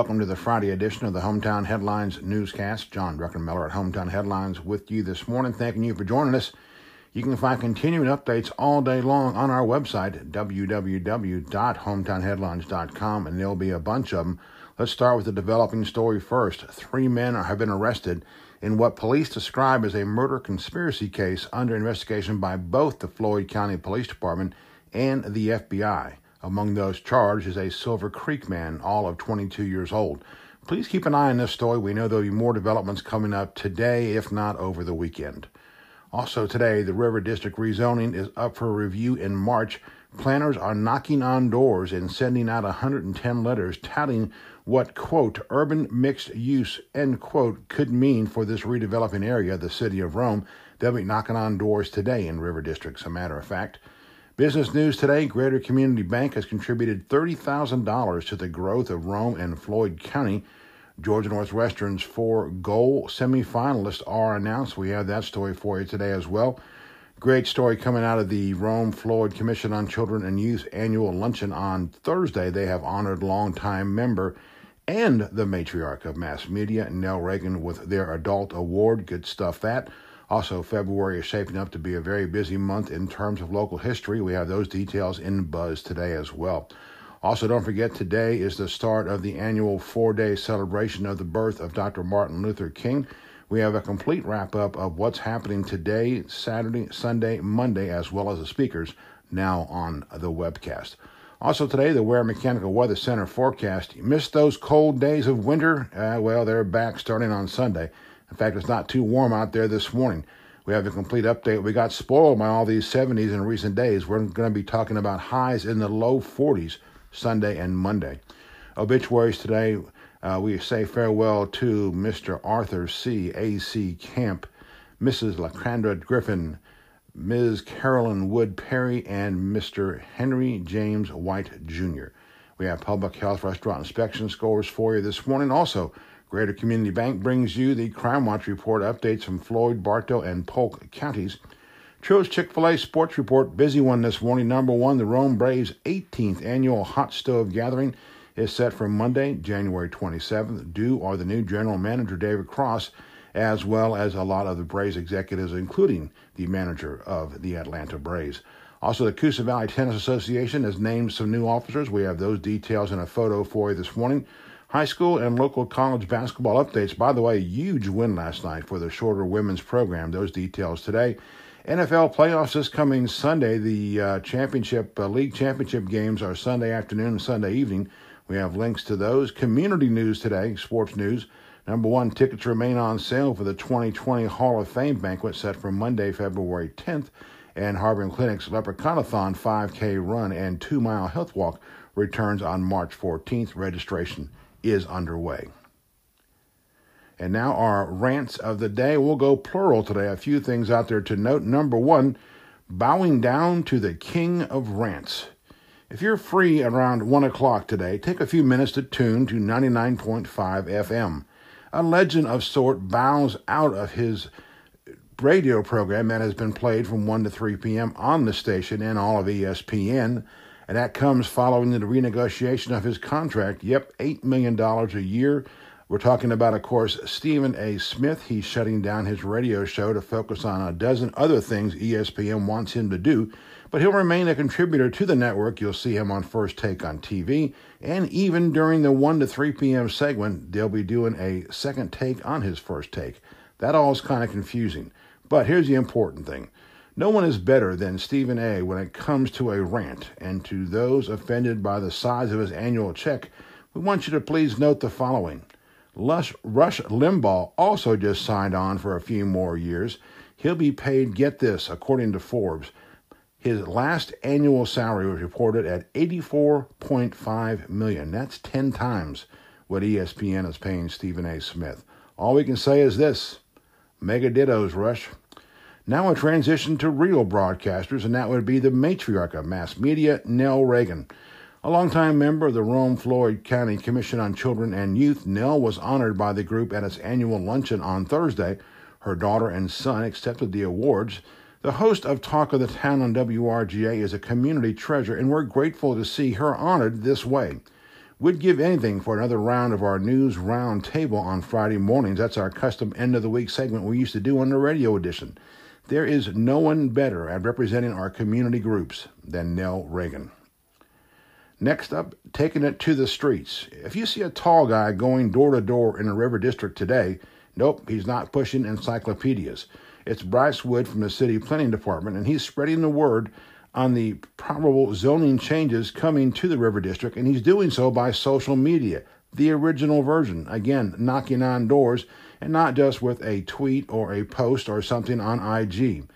Welcome to the Friday edition of the Hometown Headlines newscast. John Druckenmiller at Hometown Headlines with you this morning. Thanking you for joining us. You can find continuing updates all day long on our website, www.hometownheadlines.com, and there'll be a bunch of them. Let's start with the developing story first. Three men have been arrested in what police describe as a murder conspiracy case under investigation by both the Floyd County Police Department and the FBI. Among those charged is a Silver Creek man, all of 22 years old. Please keep an eye on this story. We know there'll be more developments coming up today, if not over the weekend. Also, today, the River District rezoning is up for review in March. Planners are knocking on doors and sending out 110 letters touting what, quote, urban mixed use, end quote, could mean for this redeveloping area, the city of Rome. They'll be knocking on doors today in River District, as a matter of fact. Business news today Greater Community Bank has contributed $30,000 to the growth of Rome and Floyd County. Georgia Northwestern's four goal semifinalists are announced. We have that story for you today as well. Great story coming out of the Rome Floyd Commission on Children and Youth annual luncheon on Thursday. They have honored longtime member and the matriarch of mass media, Nell Reagan, with their adult award. Good stuff, that. Also, February is shaping up to be a very busy month in terms of local history. We have those details in Buzz today as well. Also, don't forget today is the start of the annual four day celebration of the birth of Dr. Martin Luther King. We have a complete wrap up of what's happening today, Saturday, Sunday, Monday, as well as the speakers now on the webcast. Also, today, the Ware Mechanical Weather Center forecast. You missed those cold days of winter? Uh, well, they're back starting on Sunday. In fact, it's not too warm out there this morning. We have a complete update. We got spoiled by all these 70s in recent days. We're going to be talking about highs in the low 40s Sunday and Monday. Obituaries today, uh, we say farewell to Mr. Arthur C. A.C. Camp, Mrs. Lacandra Griffin, Ms. Carolyn Wood Perry, and Mr. Henry James White Jr. We have public health restaurant inspection scores for you this morning. Also, Greater Community Bank brings you the Crime Watch report updates from Floyd, Bartow, and Polk counties. Truett's Chick fil A Sports Report, busy one this morning. Number one, the Rome Braves 18th annual Hot Stove Gathering is set for Monday, January 27th. Due are the new general manager, David Cross, as well as a lot of the Braves executives, including the manager of the Atlanta Braves. Also, the Coosa Valley Tennis Association has named some new officers. We have those details in a photo for you this morning. High school and local college basketball updates. By the way, huge win last night for the shorter women's program. Those details today. NFL playoffs this coming Sunday. The uh, championship, uh, league championship games are Sunday afternoon and Sunday evening. We have links to those. Community news today, sports news. Number one, tickets remain on sale for the 2020 Hall of Fame banquet set for Monday, February 10th. And Harbor Clinic's Leprechaunathon 5K run and two mile health walk returns on March 14th. Registration is underway. And now our rants of the day. We'll go plural today. A few things out there to note. Number one, bowing down to the king of rants. If you're free around 1 o'clock today, take a few minutes to tune to 99.5 FM. A legend of sort bows out of his radio program that has been played from 1 to 3 p.m. on the station and all of ESPN. And that comes following the renegotiation of his contract. Yep, $8 million a year we're talking about, of course, Stephen A. Smith. He's shutting down his radio show to focus on a dozen other things ESPN wants him to do, but he'll remain a contributor to the network. You'll see him on First Take on TV, and even during the 1 to 3 p.m. segment, they'll be doing a second take on his first take. That all is kind of confusing. But here's the important thing. No one is better than Stephen A. when it comes to a rant, and to those offended by the size of his annual check, we want you to please note the following. Rush, Rush Limbaugh also just signed on for a few more years. He'll be paid, get this, according to Forbes, his last annual salary was reported at 84.5 million. That's 10 times what ESPN is paying Stephen A. Smith. All we can say is this mega dittos, Rush. Now a transition to real broadcasters, and that would be the matriarch of mass media, Nell Reagan. A longtime member of the Rome Floyd County Commission on Children and Youth, Nell was honored by the group at its annual luncheon on Thursday. Her daughter and son accepted the awards. The host of Talk of the Town on WRGA is a community treasure, and we're grateful to see her honored this way. We'd give anything for another round of our news round table on Friday mornings. That's our custom end of the week segment we used to do on the radio edition. There is no one better at representing our community groups than Nell Reagan. Next up, taking it to the streets. If you see a tall guy going door to door in the River District today, nope, he's not pushing encyclopedias. It's Bryce Wood from the City Planning Department, and he's spreading the word on the probable zoning changes coming to the River District, and he's doing so by social media, the original version. Again, knocking on doors, and not just with a tweet or a post or something on IG.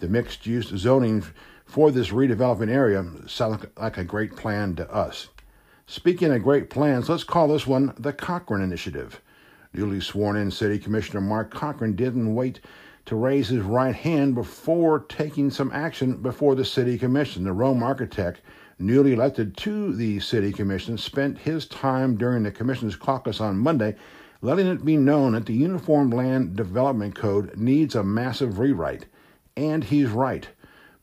The mixed use zoning for this redevelopment area sounds like a great plan to us. Speaking of great plans, let's call this one the Cochran Initiative. Newly sworn in City Commissioner Mark Cochran didn't wait to raise his right hand before taking some action before the city commission. The Rome architect, newly elected to the city commission, spent his time during the commission's caucus on Monday letting it be known that the Uniform Land Development Code needs a massive rewrite. And he's right.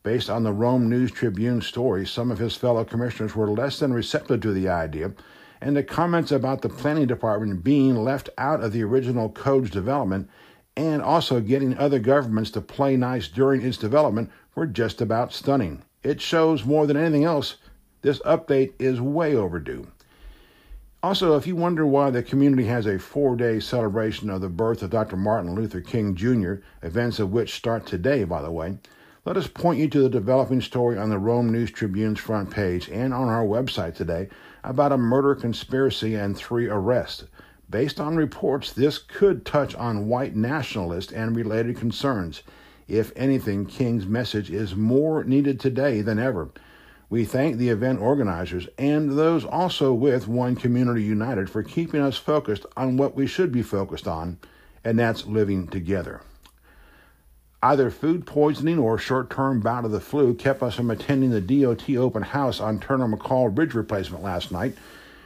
Based on the Rome News Tribune story, some of his fellow commissioners were less than receptive to the idea, and the comments about the planning department being left out of the original code's development and also getting other governments to play nice during its development were just about stunning. It shows more than anything else this update is way overdue. Also, if you wonder why the community has a four day celebration of the birth of Dr. Martin Luther King Jr., events of which start today, by the way, let us point you to the developing story on the Rome News Tribune's front page and on our website today about a murder conspiracy and three arrests. Based on reports, this could touch on white nationalist and related concerns. If anything, King's message is more needed today than ever. We thank the event organizers and those also with One Community United for keeping us focused on what we should be focused on, and that's living together. Either food poisoning or short term bout of the flu kept us from attending the DOT open house on Turner McCall Bridge replacement last night.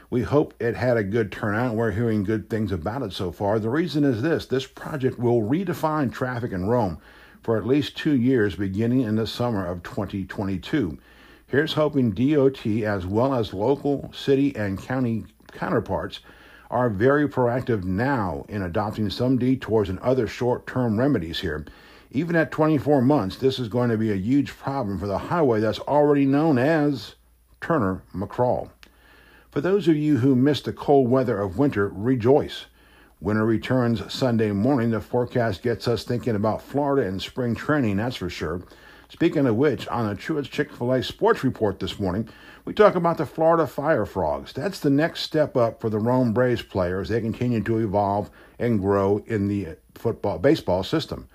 We hope it had a good turnout. We're hearing good things about it so far. The reason is this this project will redefine traffic in Rome for at least two years, beginning in the summer of 2022. Here's hoping DOT, as well as local, city, and county counterparts, are very proactive now in adopting some detours and other short term remedies here. Even at 24 months, this is going to be a huge problem for the highway that's already known as Turner McCall. For those of you who missed the cold weather of winter, rejoice. Winter returns Sunday morning. The forecast gets us thinking about Florida and spring training, that's for sure. Speaking of which, on the Truett's Chick fil A Sports Report this morning, we talk about the Florida Fire Frogs. That's the next step up for the Rome Braves players. They continue to evolve and grow in the football baseball system.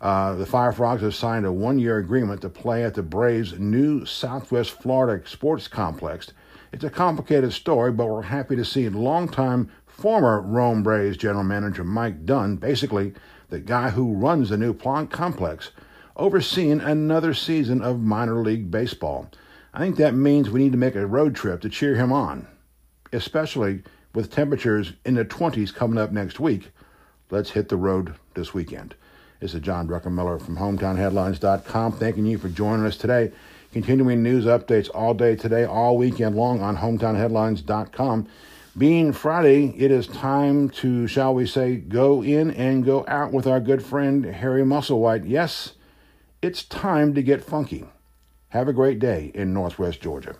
Uh, the Fire Frogs have signed a one year agreement to play at the Braves' new Southwest Florida Sports Complex it's a complicated story, but we're happy to see longtime former Rome Braves general manager Mike Dunn, basically the guy who runs the new plant complex, overseeing another season of minor league baseball. I think that means we need to make a road trip to cheer him on, especially with temperatures in the 20s coming up next week. Let's hit the road this weekend. This is John Druckenmiller from HometownHeadlines.com, thanking you for joining us today. Continuing news updates all day today, all weekend long on hometownheadlines.com. Being Friday, it is time to, shall we say, go in and go out with our good friend Harry Musselwhite. Yes, it's time to get funky. Have a great day in Northwest Georgia.